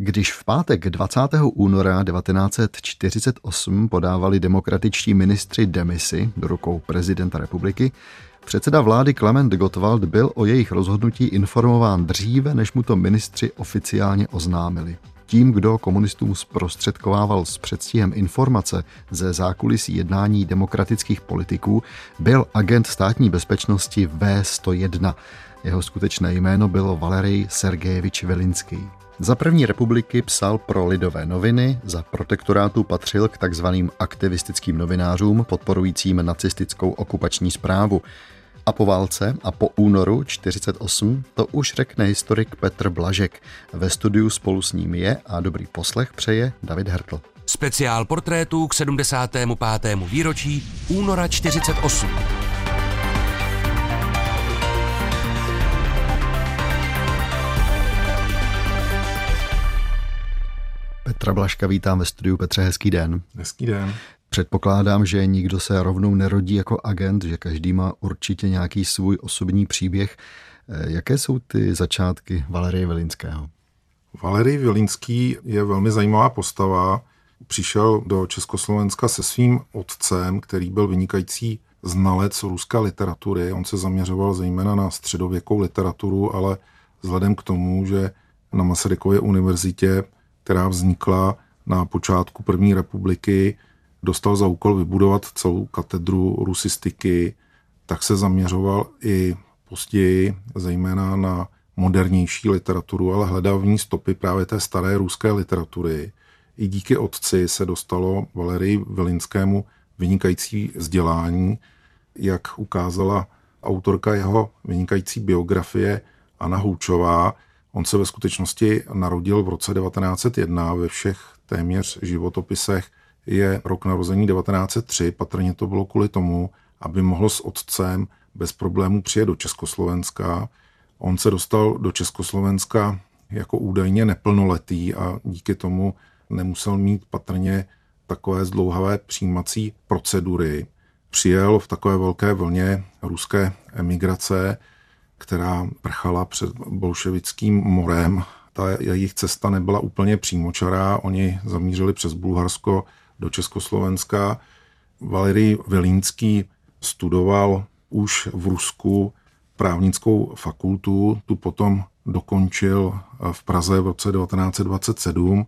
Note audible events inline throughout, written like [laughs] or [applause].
Když v pátek 20. února 1948 podávali demokratičtí ministři demisi do rukou prezidenta republiky, předseda vlády Klement Gottwald byl o jejich rozhodnutí informován dříve, než mu to ministři oficiálně oznámili. Tím, kdo komunistům zprostředkovával s předstihem informace ze zákulisí jednání demokratických politiků, byl agent státní bezpečnosti V101. Jeho skutečné jméno bylo Valery Sergejevič Velinský. Za první republiky psal pro lidové noviny, za protektorátu patřil k takzvaným aktivistickým novinářům podporujícím nacistickou okupační zprávu. A po válce a po únoru 48 to už řekne historik Petr Blažek. Ve studiu spolu s ním je a dobrý poslech přeje David Hertl. Speciál portrétů k 75. výročí února 48. Petra Blaška vítám ve studiu. Petře, hezký den. Hezký den. Předpokládám, že nikdo se rovnou nerodí jako agent, že každý má určitě nějaký svůj osobní příběh. Eh, jaké jsou ty začátky Valerie Velinského? Valery Velinský je velmi zajímavá postava. Přišel do Československa se svým otcem, který byl vynikající znalec ruské literatury. On se zaměřoval zejména na středověkou literaturu, ale vzhledem k tomu, že na Masarykově univerzitě která vznikla na počátku první republiky, dostal za úkol vybudovat celou katedru rusistiky, tak se zaměřoval i později zejména na modernější literaturu, ale hledal v ní stopy právě té staré ruské literatury. I díky otci se dostalo Valerii Vilinskému vynikající vzdělání, jak ukázala autorka jeho vynikající biografie Anna Houčová, On se ve skutečnosti narodil v roce 1901 ve všech téměř životopisech je rok narození 1903, patrně to bylo kvůli tomu, aby mohl s otcem bez problémů přijet do Československa. On se dostal do Československa jako údajně neplnoletý a díky tomu nemusel mít patrně takové zdlouhavé přijímací procedury. Přijel v takové velké vlně ruské emigrace, která prchala před bolševickým morem. Ta jejich cesta nebyla úplně přímočará, oni zamířili přes Bulharsko do Československa. Valery Velínský studoval už v Rusku právnickou fakultu, tu potom dokončil v Praze v roce 1927.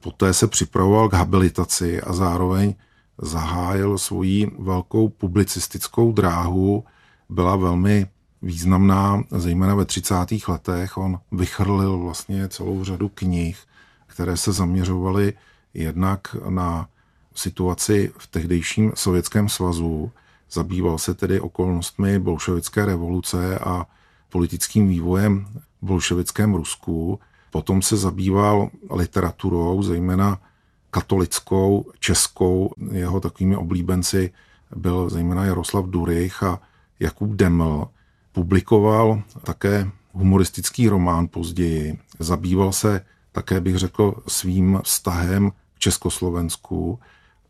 Poté se připravoval k habilitaci a zároveň zahájil svoji velkou publicistickou dráhu. Byla velmi významná, zejména ve 30. letech. On vychrlil vlastně celou řadu knih, které se zaměřovaly jednak na situaci v tehdejším Sovětském svazu, zabýval se tedy okolnostmi bolševické revoluce a politickým vývojem v bolševickém Rusku. Potom se zabýval literaturou, zejména katolickou, českou. Jeho takovými oblíbenci byl zejména Jaroslav Durych a Jakub Deml. Publikoval také humoristický román později. Zabýval se také, bych řekl, svým vztahem k Československu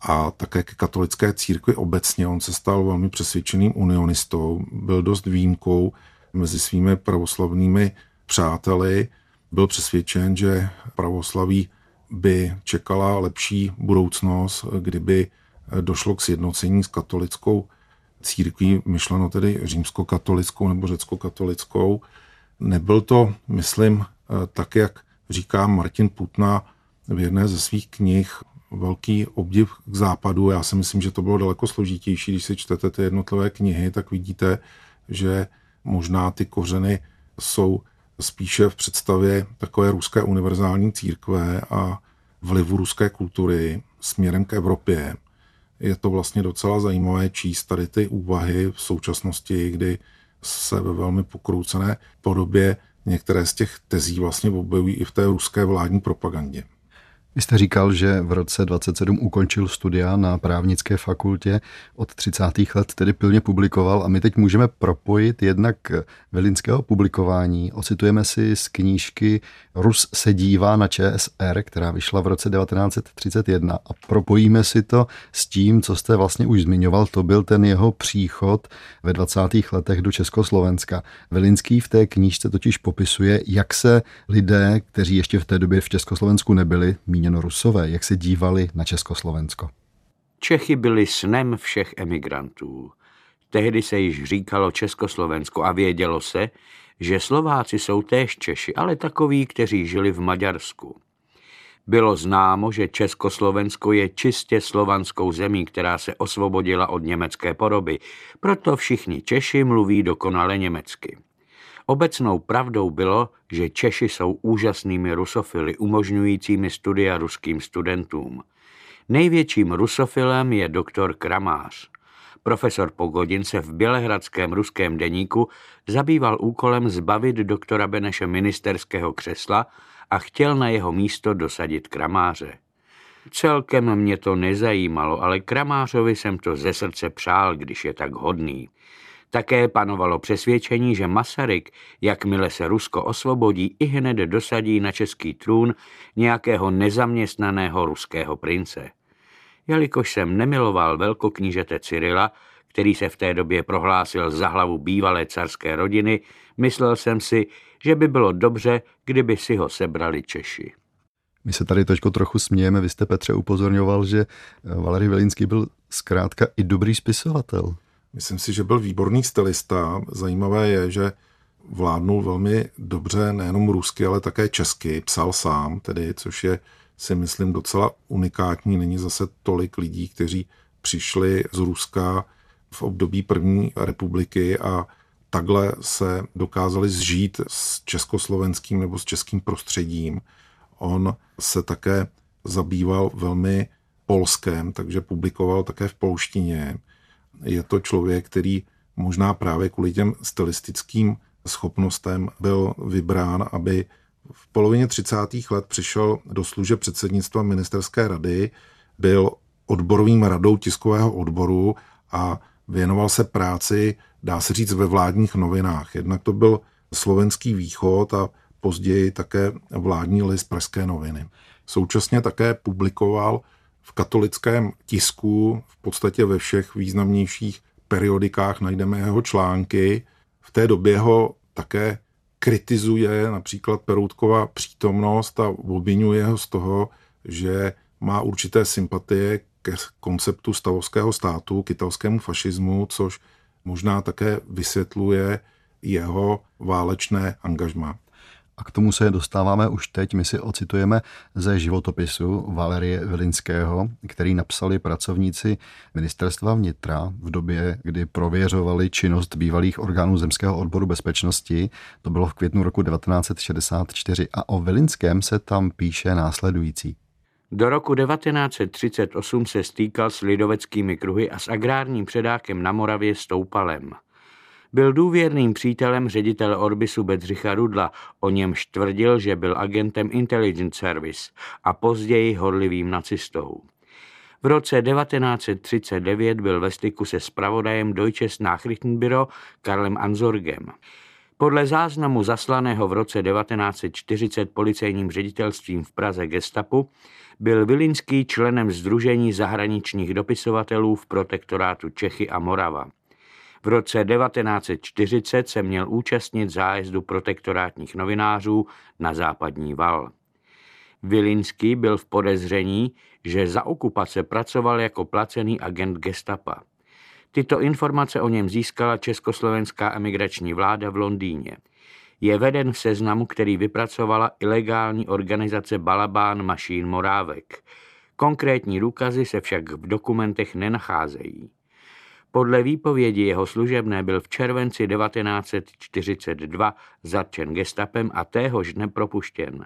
a také ke katolické církvi obecně. On se stal velmi přesvědčeným unionistou, byl dost výjimkou mezi svými pravoslavnými přáteli. Byl přesvědčen, že pravoslaví by čekala lepší budoucnost, kdyby došlo k sjednocení s katolickou církví, myšleno tedy římskokatolickou nebo řecko-katolickou. Nebyl to, myslím, eh, tak, jak říká Martin Putna v jedné ze svých knih, velký obdiv k západu. Já si myslím, že to bylo daleko složitější. Když si čtete ty jednotlivé knihy, tak vidíte, že možná ty kořeny jsou spíše v představě takové ruské univerzální církve a vlivu ruské kultury směrem k Evropě je to vlastně docela zajímavé číst tady ty úvahy v současnosti, kdy se ve velmi pokroucené podobě některé z těch tezí vlastně objevují i v té ruské vládní propagandě. Vy jste říkal, že v roce 27 ukončil studia na právnické fakultě, od 30. let tedy pilně publikoval a my teď můžeme propojit jednak velinského publikování. Ocitujeme si z knížky Rus se dívá na ČSR, která vyšla v roce 1931 a propojíme si to s tím, co jste vlastně už zmiňoval, to byl ten jeho příchod ve 20. letech do Československa. Velinský v té knížce totiž popisuje, jak se lidé, kteří ještě v té době v Československu nebyli, míněno Rusové, jak se dívali na Československo. Čechy byli snem všech emigrantů. Tehdy se již říkalo Československo a vědělo se, že Slováci jsou též Češi, ale takoví, kteří žili v Maďarsku. Bylo známo, že Československo je čistě slovanskou zemí, která se osvobodila od německé poroby, proto všichni Češi mluví dokonale německy. Obecnou pravdou bylo, že Češi jsou úžasnými rusofily, umožňujícími studia ruským studentům. Největším rusofilem je doktor Kramář. Profesor Pogodin se v Bělehradském ruském deníku zabýval úkolem zbavit doktora Beneše ministerského křesla a chtěl na jeho místo dosadit Kramáře. Celkem mě to nezajímalo, ale Kramářovi jsem to ze srdce přál, když je tak hodný. Také panovalo přesvědčení, že Masaryk, jakmile se Rusko osvobodí, i hned dosadí na český trůn nějakého nezaměstnaného ruského prince. Jelikož jsem nemiloval velkoknížete Cyrila, který se v té době prohlásil za hlavu bývalé carské rodiny, myslel jsem si, že by bylo dobře, kdyby si ho sebrali Češi. My se tady točko trochu smějeme, vy jste Petře upozorňoval, že Valery Velinský byl zkrátka i dobrý spisovatel. Myslím si, že byl výborný stylista. Zajímavé je, že vládnul velmi dobře nejenom rusky, ale také česky. Psal sám, tedy, což je si myslím docela unikátní. Není zase tolik lidí, kteří přišli z Ruska v období první republiky a takhle se dokázali zžít s československým nebo s českým prostředím. On se také zabýval velmi polském, takže publikoval také v polštině je to člověk, který možná právě kvůli těm stylistickým schopnostem byl vybrán, aby v polovině 30. let přišel do služeb předsednictva ministerské rady, byl odborovým radou tiskového odboru a věnoval se práci, dá se říct, ve vládních novinách. Jednak to byl slovenský východ a později také vládní list Pražské noviny. Současně také publikoval v katolickém tisku, v podstatě ve všech významnějších periodikách najdeme jeho články. V té době ho také kritizuje například Peroutkova přítomnost a obvinuje ho z toho, že má určité sympatie ke konceptu stavovského státu, k italskému fašismu, což možná také vysvětluje jeho válečné angažma. A k tomu se dostáváme už teď. My si ocitujeme ze životopisu Valerie Vilinského, který napsali pracovníci ministerstva vnitra v době, kdy prověřovali činnost bývalých orgánů zemského odboru bezpečnosti. To bylo v květnu roku 1964 a o Vilinském se tam píše následující. Do roku 1938 se stýkal s lidoveckými kruhy a s agrárním předákem na Moravě Stoupalem. Byl důvěrným přítelem ředitele Orbisu Bedřicha Rudla, o němž tvrdil, že byl agentem Intelligence Service a později horlivým nacistou. V roce 1939 byl ve styku se spravodajem Deutsches Nachrichtenbüro Karlem Anzorgem. Podle záznamu zaslaného v roce 1940 policejním ředitelstvím v Praze Gestapu byl Vilinský členem Združení zahraničních dopisovatelů v protektorátu Čechy a Morava. V roce 1940 se měl účastnit zájezdu protektorátních novinářů na západní val. Vilinský byl v podezření, že za okupace pracoval jako placený agent gestapa. Tyto informace o něm získala československá emigrační vláda v Londýně. Je veden v seznamu, který vypracovala ilegální organizace Balabán Mašín Morávek. Konkrétní důkazy se však v dokumentech nenacházejí. Podle výpovědi jeho služebné byl v červenci 1942 zatčen gestapem a téhož dne propuštěn.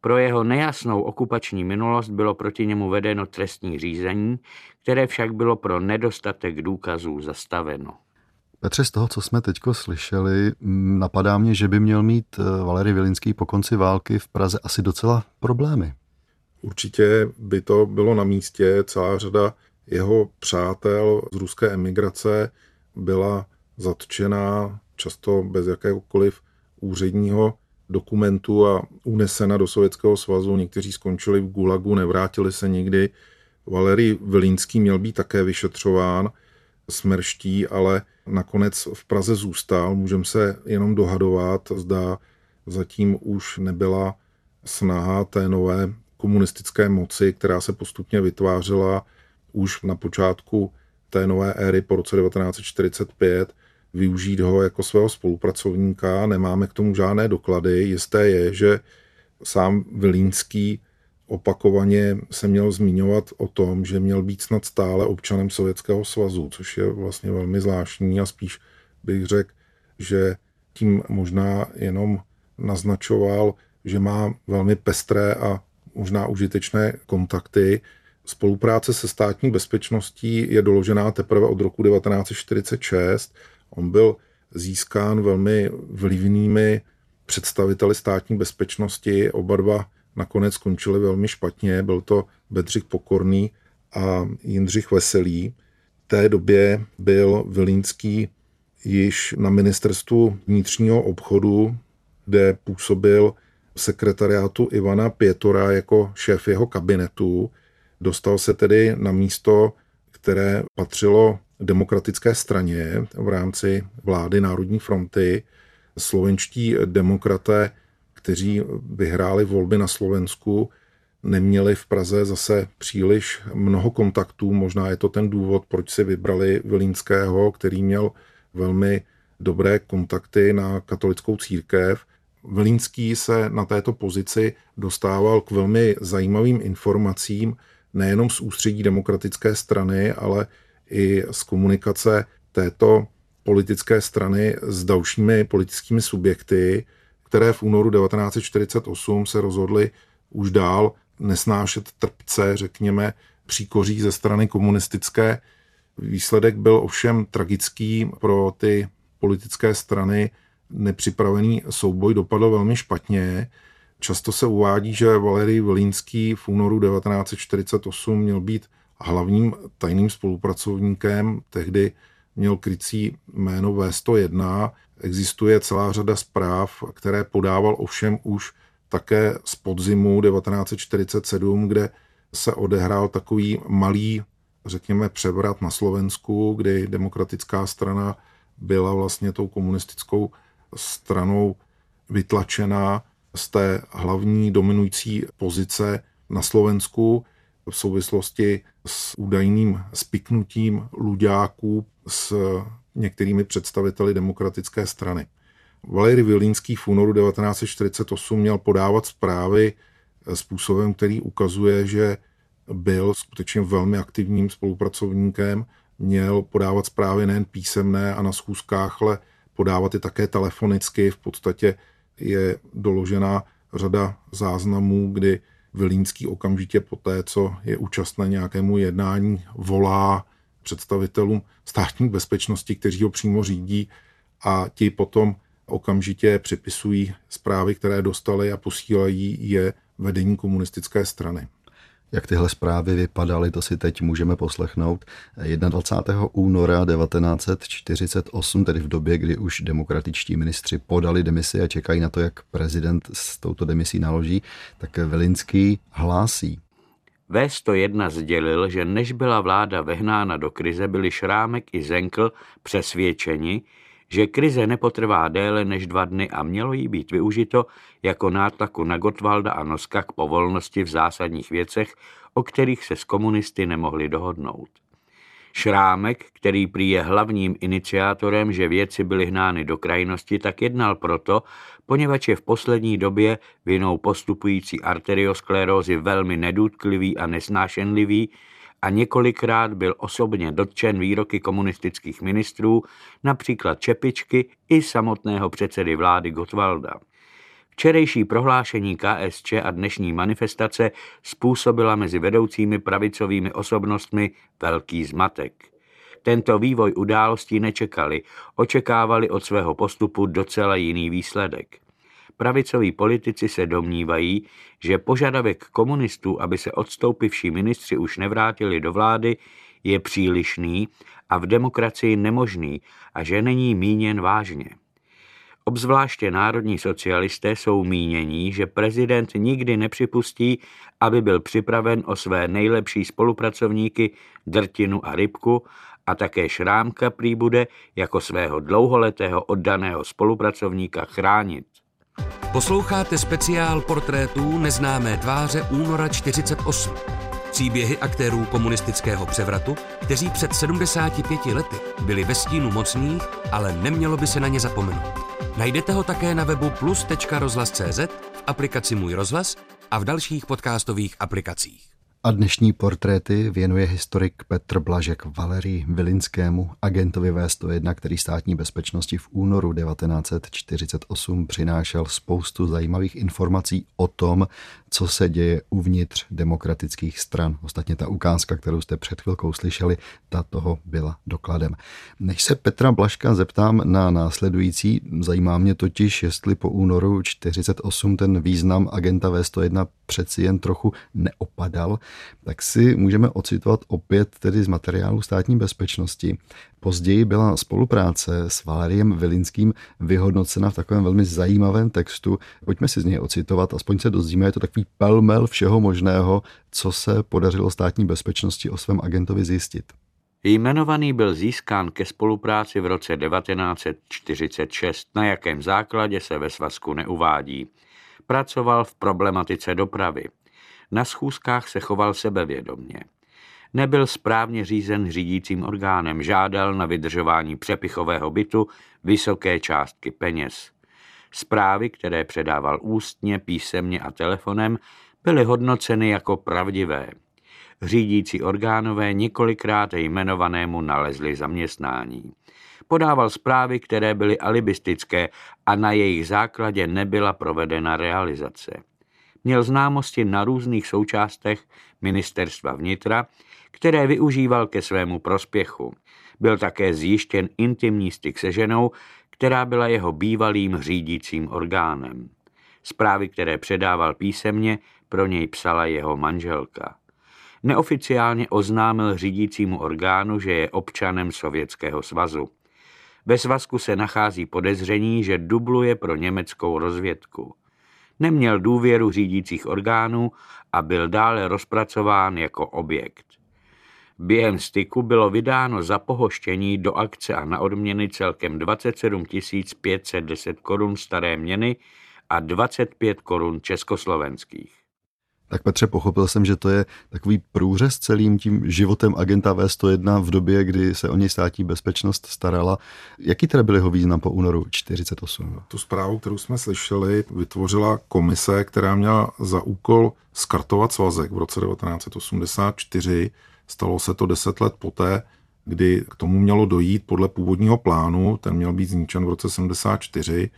Pro jeho nejasnou okupační minulost bylo proti němu vedeno trestní řízení, které však bylo pro nedostatek důkazů zastaveno. Petře, z toho, co jsme teď slyšeli, napadá mě, že by měl mít eh, Valery Vilinský po konci války v Praze asi docela problémy. určitě by to bylo na místě. Celá řada jeho přátel z ruské emigrace byla zatčená často bez jakéhokoliv úředního dokumentu a unesena do Sovětského svazu. Někteří skončili v Gulagu, nevrátili se nikdy. Valery Vilínský měl být také vyšetřován smrští, ale nakonec v Praze zůstal. Můžeme se jenom dohadovat, zda zatím už nebyla snaha té nové komunistické moci, která se postupně vytvářela už na počátku té nové éry po roce 1945, využít ho jako svého spolupracovníka. Nemáme k tomu žádné doklady. Jisté je, že sám Vilínský opakovaně se měl zmiňovat o tom, že měl být snad stále občanem Sovětského svazu, což je vlastně velmi zvláštní a spíš bych řekl, že tím možná jenom naznačoval, že má velmi pestré a možná užitečné kontakty. Spolupráce se státní bezpečností je doložená teprve od roku 1946. On byl získán velmi vlivnými představiteli státní bezpečnosti. Oba dva nakonec skončili velmi špatně. Byl to Bedřich Pokorný a Jindřich Veselý. V té době byl Vilínský již na ministerstvu vnitřního obchodu, kde působil sekretariátu Ivana Pětora jako šéf jeho kabinetu. Dostal se tedy na místo, které patřilo demokratické straně v rámci vlády Národní fronty. Slovenští demokraté kteří vyhráli volby na Slovensku, neměli v Praze zase příliš mnoho kontaktů. Možná je to ten důvod, proč si vybrali Vilínského, který měl velmi dobré kontakty na katolickou církev. Vilínský se na této pozici dostával k velmi zajímavým informacím, nejenom z ústředí demokratické strany, ale i z komunikace této politické strany s dalšími politickými subjekty které v únoru 1948 se rozhodly už dál nesnášet trpce, řekněme, příkoří ze strany komunistické. Výsledek byl ovšem tragický pro ty politické strany. Nepřipravený souboj dopadl velmi špatně. Často se uvádí, že Valerij Vilínský v únoru 1948 měl být hlavním tajným spolupracovníkem. Tehdy měl krycí jméno V101 Existuje celá řada zpráv, které podával ovšem už také z podzimu 1947, kde se odehrál takový malý, řekněme, převrat na Slovensku, kdy demokratická strana byla vlastně tou komunistickou stranou vytlačená z té hlavní dominující pozice na Slovensku v souvislosti s údajným spiknutím luďáků s některými představiteli demokratické strany. Valery Vilínský v únoru 1948 měl podávat zprávy způsobem, který ukazuje, že byl skutečně velmi aktivním spolupracovníkem, měl podávat zprávy nejen písemné a na schůzkách, ale podávat je také telefonicky. V podstatě je doložena řada záznamů, kdy Vilínský okamžitě po té, co je účastný nějakému jednání, volá představitelům státní bezpečnosti, kteří ho přímo řídí a ti potom okamžitě připisují zprávy, které dostali a posílají je vedení komunistické strany. Jak tyhle zprávy vypadaly, to si teď můžeme poslechnout. 21. února 1948, tedy v době, kdy už demokratičtí ministři podali demisi a čekají na to, jak prezident s touto demisí naloží, tak Velinský hlásí. V101 sdělil, že než byla vláda vehnána do krize, byli Šrámek i Zenkl přesvědčeni, že krize nepotrvá déle než dva dny a mělo jí být využito jako nátlaku na Gotwalda a Noska k povolnosti v zásadních věcech, o kterých se s komunisty nemohli dohodnout. Šrámek, který prý je hlavním iniciátorem, že věci byly hnány do krajnosti, tak jednal proto, poněvadž je v poslední době vinou postupující arteriosklerózy velmi nedůtklivý a nesnášenlivý a několikrát byl osobně dotčen výroky komunistických ministrů, například Čepičky i samotného předsedy vlády Gotwalda. Včerejší prohlášení KSČ a dnešní manifestace způsobila mezi vedoucími pravicovými osobnostmi velký zmatek. Tento vývoj událostí nečekali, očekávali od svého postupu docela jiný výsledek. Pravicoví politici se domnívají, že požadavek komunistů, aby se odstoupivší ministři už nevrátili do vlády, je přílišný a v demokracii nemožný a že není míněn vážně. Obzvláště národní socialisté jsou mínění, že prezident nikdy nepřipustí, aby byl připraven o své nejlepší spolupracovníky Drtinu a Rybku a také Šrámka prý bude jako svého dlouholetého oddaného spolupracovníka chránit. Posloucháte speciál portrétů neznámé tváře února 48. Příběhy aktérů komunistického převratu, kteří před 75 lety byli ve stínu mocných, ale nemělo by se na ně zapomenout. Najdete ho také na webu plus.rozhlas.cz, v aplikaci Můj rozhlas a v dalších podcastových aplikacích. A dnešní portréty věnuje historik Petr Blažek Valerii Vilinskému, agentovi V101, který státní bezpečnosti v únoru 1948 přinášel spoustu zajímavých informací o tom, co se děje uvnitř demokratických stran. Ostatně ta ukázka, kterou jste před chvilkou slyšeli, ta toho byla dokladem. Než se Petra Blažka zeptám na následující, zajímá mě totiž, jestli po únoru 48 ten význam agenta V101 přeci jen trochu neopadal, tak si můžeme ocitovat opět tedy z materiálu státní bezpečnosti. Později byla spolupráce s Valeriem Vilinským vyhodnocena v takovém velmi zajímavém textu. Pojďme si z něj ocitovat, aspoň se dozvíme, je to takový pelmel všeho možného, co se podařilo státní bezpečnosti o svém agentovi zjistit. Jmenovaný byl získán ke spolupráci v roce 1946, na jakém základě se ve svazku neuvádí. Pracoval v problematice dopravy. Na schůzkách se choval sebevědomně. Nebyl správně řízen řídícím orgánem, žádal na vydržování přepichového bytu vysoké částky peněz. Zprávy, které předával ústně, písemně a telefonem, byly hodnoceny jako pravdivé. Řídící orgánové několikrát jmenovanému nalezli zaměstnání. Podával zprávy, které byly alibistické a na jejich základě nebyla provedena realizace. Měl známosti na různých součástech ministerstva vnitra, které využíval ke svému prospěchu. Byl také zjištěn intimní styk se ženou, která byla jeho bývalým řídícím orgánem. Zprávy, které předával písemně, pro něj psala jeho manželka. Neoficiálně oznámil řídícímu orgánu, že je občanem Sovětského svazu. Ve svazku se nachází podezření, že dubluje pro německou rozvědku. Neměl důvěru řídících orgánů a byl dále rozpracován jako objekt. Během styku bylo vydáno za pohoštění do akce a na odměny celkem 27 510 korun staré měny a 25 korun československých. Tak Petře, pochopil jsem, že to je takový průřez celým tím životem agenta V101 v době, kdy se o něj státní bezpečnost starala. Jaký tedy byl jeho význam po únoru 48? Tu zprávu, kterou jsme slyšeli, vytvořila komise, která měla za úkol skartovat svazek v roce 1984. Stalo se to deset let poté, kdy k tomu mělo dojít podle původního plánu, ten měl být zničen v roce 74.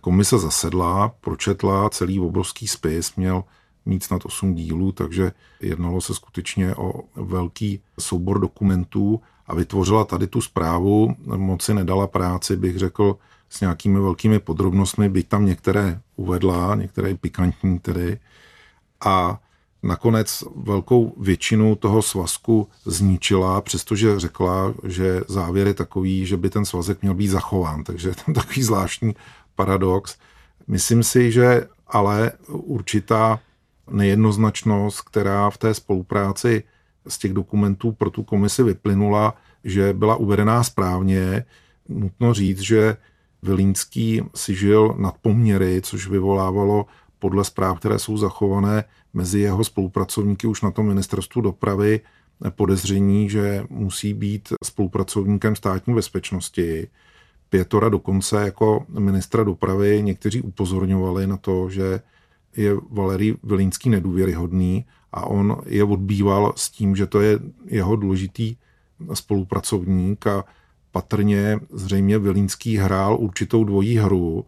Komise zasedla, pročetla celý obrovský spis, měl mít snad 8 dílů, takže jednalo se skutečně o velký soubor dokumentů a vytvořila tady tu zprávu. Moci nedala práci, bych řekl, s nějakými velkými podrobnostmi, byť tam některé uvedla, některé pikantní tedy. A nakonec velkou většinu toho svazku zničila, přestože řekla, že závěr je takový, že by ten svazek měl být zachován. Takže [laughs] je tam takový zvláštní paradox. Myslím si, že ale určitá nejednoznačnost, která v té spolupráci z těch dokumentů pro tu komisi vyplynula, že byla uvedená správně. Nutno říct, že Vilínský si žil nad poměry, což vyvolávalo podle zpráv, které jsou zachované mezi jeho spolupracovníky už na tom ministerstvu dopravy podezření, že musí být spolupracovníkem státní bezpečnosti. Pětora dokonce jako ministra dopravy někteří upozorňovali na to, že je Valerij Vilínský nedůvěryhodný a on je odbýval s tím, že to je jeho důležitý spolupracovník a patrně zřejmě Vilínský hrál určitou dvojí hru.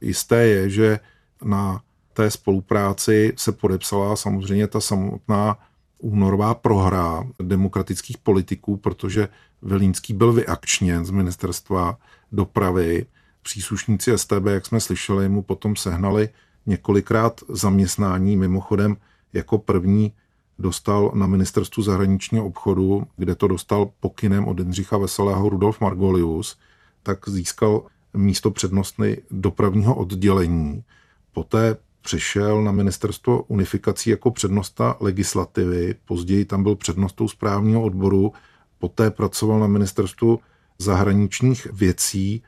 Jisté je, že na té spolupráci se podepsala samozřejmě ta samotná únorová prohra demokratických politiků, protože Vilínský byl vyakčněn z ministerstva dopravy Příslušníci STB, jak jsme slyšeli, mu potom sehnali několikrát zaměstnání. Mimochodem, jako první dostal na ministerstvu zahraničního obchodu, kde to dostal pokynem od Jindřicha Veselého Rudolf Margolius, tak získal místo přednostny dopravního oddělení. Poté přešel na ministerstvo unifikací jako přednosta legislativy, později tam byl přednostou správního odboru, poté pracoval na ministerstvu zahraničních věcí,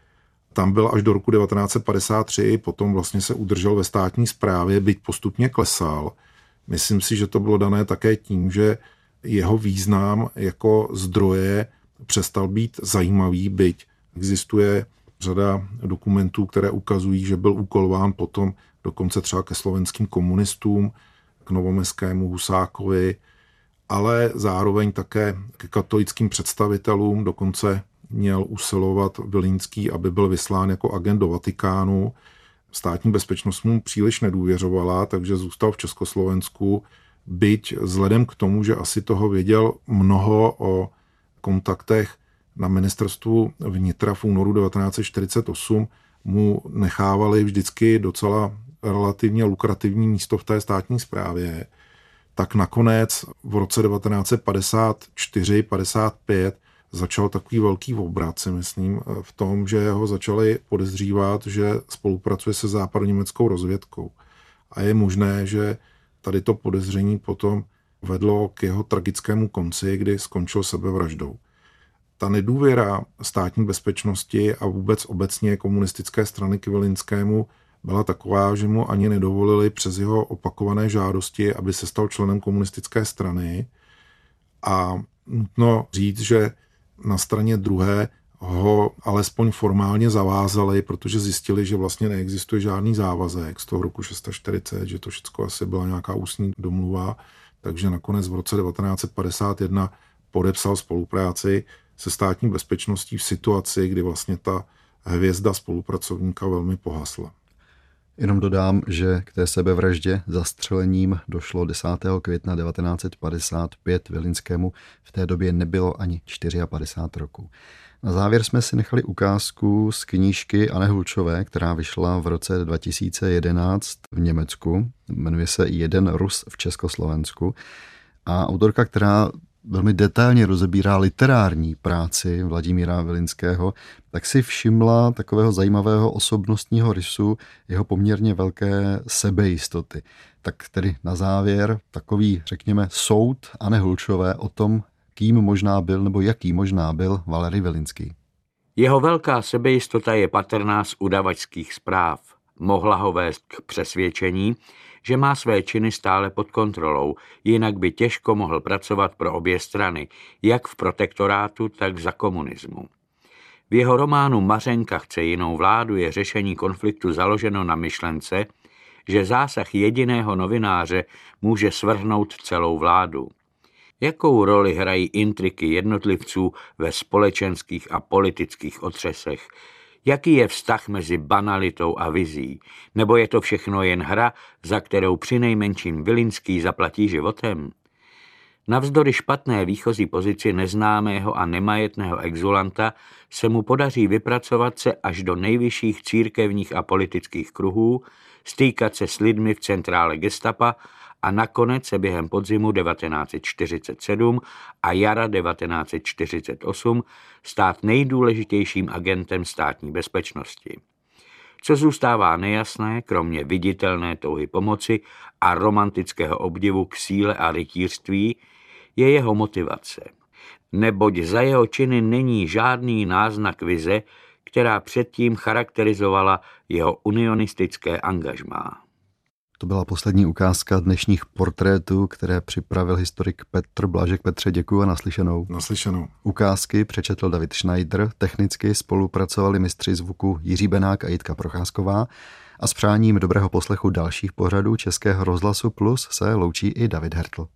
tam byl až do roku 1953, potom vlastně se udržel ve státní správě, byť postupně klesal. Myslím si, že to bylo dané také tím, že jeho význam jako zdroje přestal být zajímavý, byť existuje řada dokumentů, které ukazují, že byl úkolován potom dokonce třeba ke slovenským komunistům, k novomeskému Husákovi, ale zároveň také ke katolickým představitelům, dokonce měl usilovat Vilínský, aby byl vyslán jako agent do Vatikánu. Státní bezpečnost mu příliš nedůvěřovala, takže zůstal v Československu, byť vzhledem k tomu, že asi toho věděl mnoho o kontaktech na ministerstvu vnitra v únoru 1948, mu nechávali vždycky docela relativně lukrativní místo v té státní správě, tak nakonec v roce 1954-55 začal takový velký obrat, si myslím, v tom, že ho začali podezřívat, že spolupracuje se západoněmeckou rozvědkou. A je možné, že tady to podezření potom vedlo k jeho tragickému konci, kdy skončil sebevraždou. Ta nedůvěra státní bezpečnosti a vůbec obecně komunistické strany k Vilinskému byla taková, že mu ani nedovolili přes jeho opakované žádosti, aby se stal členem komunistické strany. A nutno říct, že na straně druhé ho alespoň formálně zavázali, protože zjistili, že vlastně neexistuje žádný závazek z toho roku 640, že to všechno asi byla nějaká ústní domluva, takže nakonec v roce 1951 podepsal spolupráci se státní bezpečností v situaci, kdy vlastně ta hvězda spolupracovníka velmi pohasla. Jenom dodám, že k té sebevraždě zastřelením došlo 10. května 1955 Vilinskému. V té době nebylo ani 54 roku. Na závěr jsme si nechali ukázku z knížky Anne Hulčové, která vyšla v roce 2011 v Německu. Jmenuje se Jeden Rus v Československu. A autorka, která velmi detailně rozebírá literární práci Vladimíra Vilinského, tak si všimla takového zajímavého osobnostního rysu jeho poměrně velké sebejistoty. Tak tedy na závěr takový, řekněme, soud a nehulčové o tom, kým možná byl nebo jaký možná byl Valery Vilinský. Jeho velká sebejistota je patrná z udavačských zpráv. Mohla ho vést k přesvědčení, že má své činy stále pod kontrolou, jinak by těžko mohl pracovat pro obě strany, jak v protektorátu, tak za komunismu. V jeho románu Mařenka chce jinou vládu je řešení konfliktu založeno na myšlence, že zásah jediného novináře může svrhnout celou vládu. Jakou roli hrají intriky jednotlivců ve společenských a politických otřesech, Jaký je vztah mezi banalitou a vizí? Nebo je to všechno jen hra, za kterou při nejmenším Vilinský zaplatí životem? Navzdory špatné výchozí pozici neznámého a nemajetného exulanta se mu podaří vypracovat se až do nejvyšších církevních a politických kruhů, stýkat se s lidmi v centrále gestapa a nakonec se během podzimu 1947 a jara 1948 stát nejdůležitějším agentem státní bezpečnosti. Co zůstává nejasné, kromě viditelné touhy pomoci a romantického obdivu k síle a rytířství, je jeho motivace. Neboť za jeho činy není žádný náznak vize, která předtím charakterizovala jeho unionistické angažmá. To byla poslední ukázka dnešních portrétů, které připravil historik Petr Blažek. Petře, děkuji a naslyšenou. Naslyšenou. Ukázky přečetl David Schneider, technicky spolupracovali mistři zvuku Jiří Benák a Jitka Procházková a s přáním dobrého poslechu dalších pořadů Českého rozhlasu Plus se loučí i David Hertl.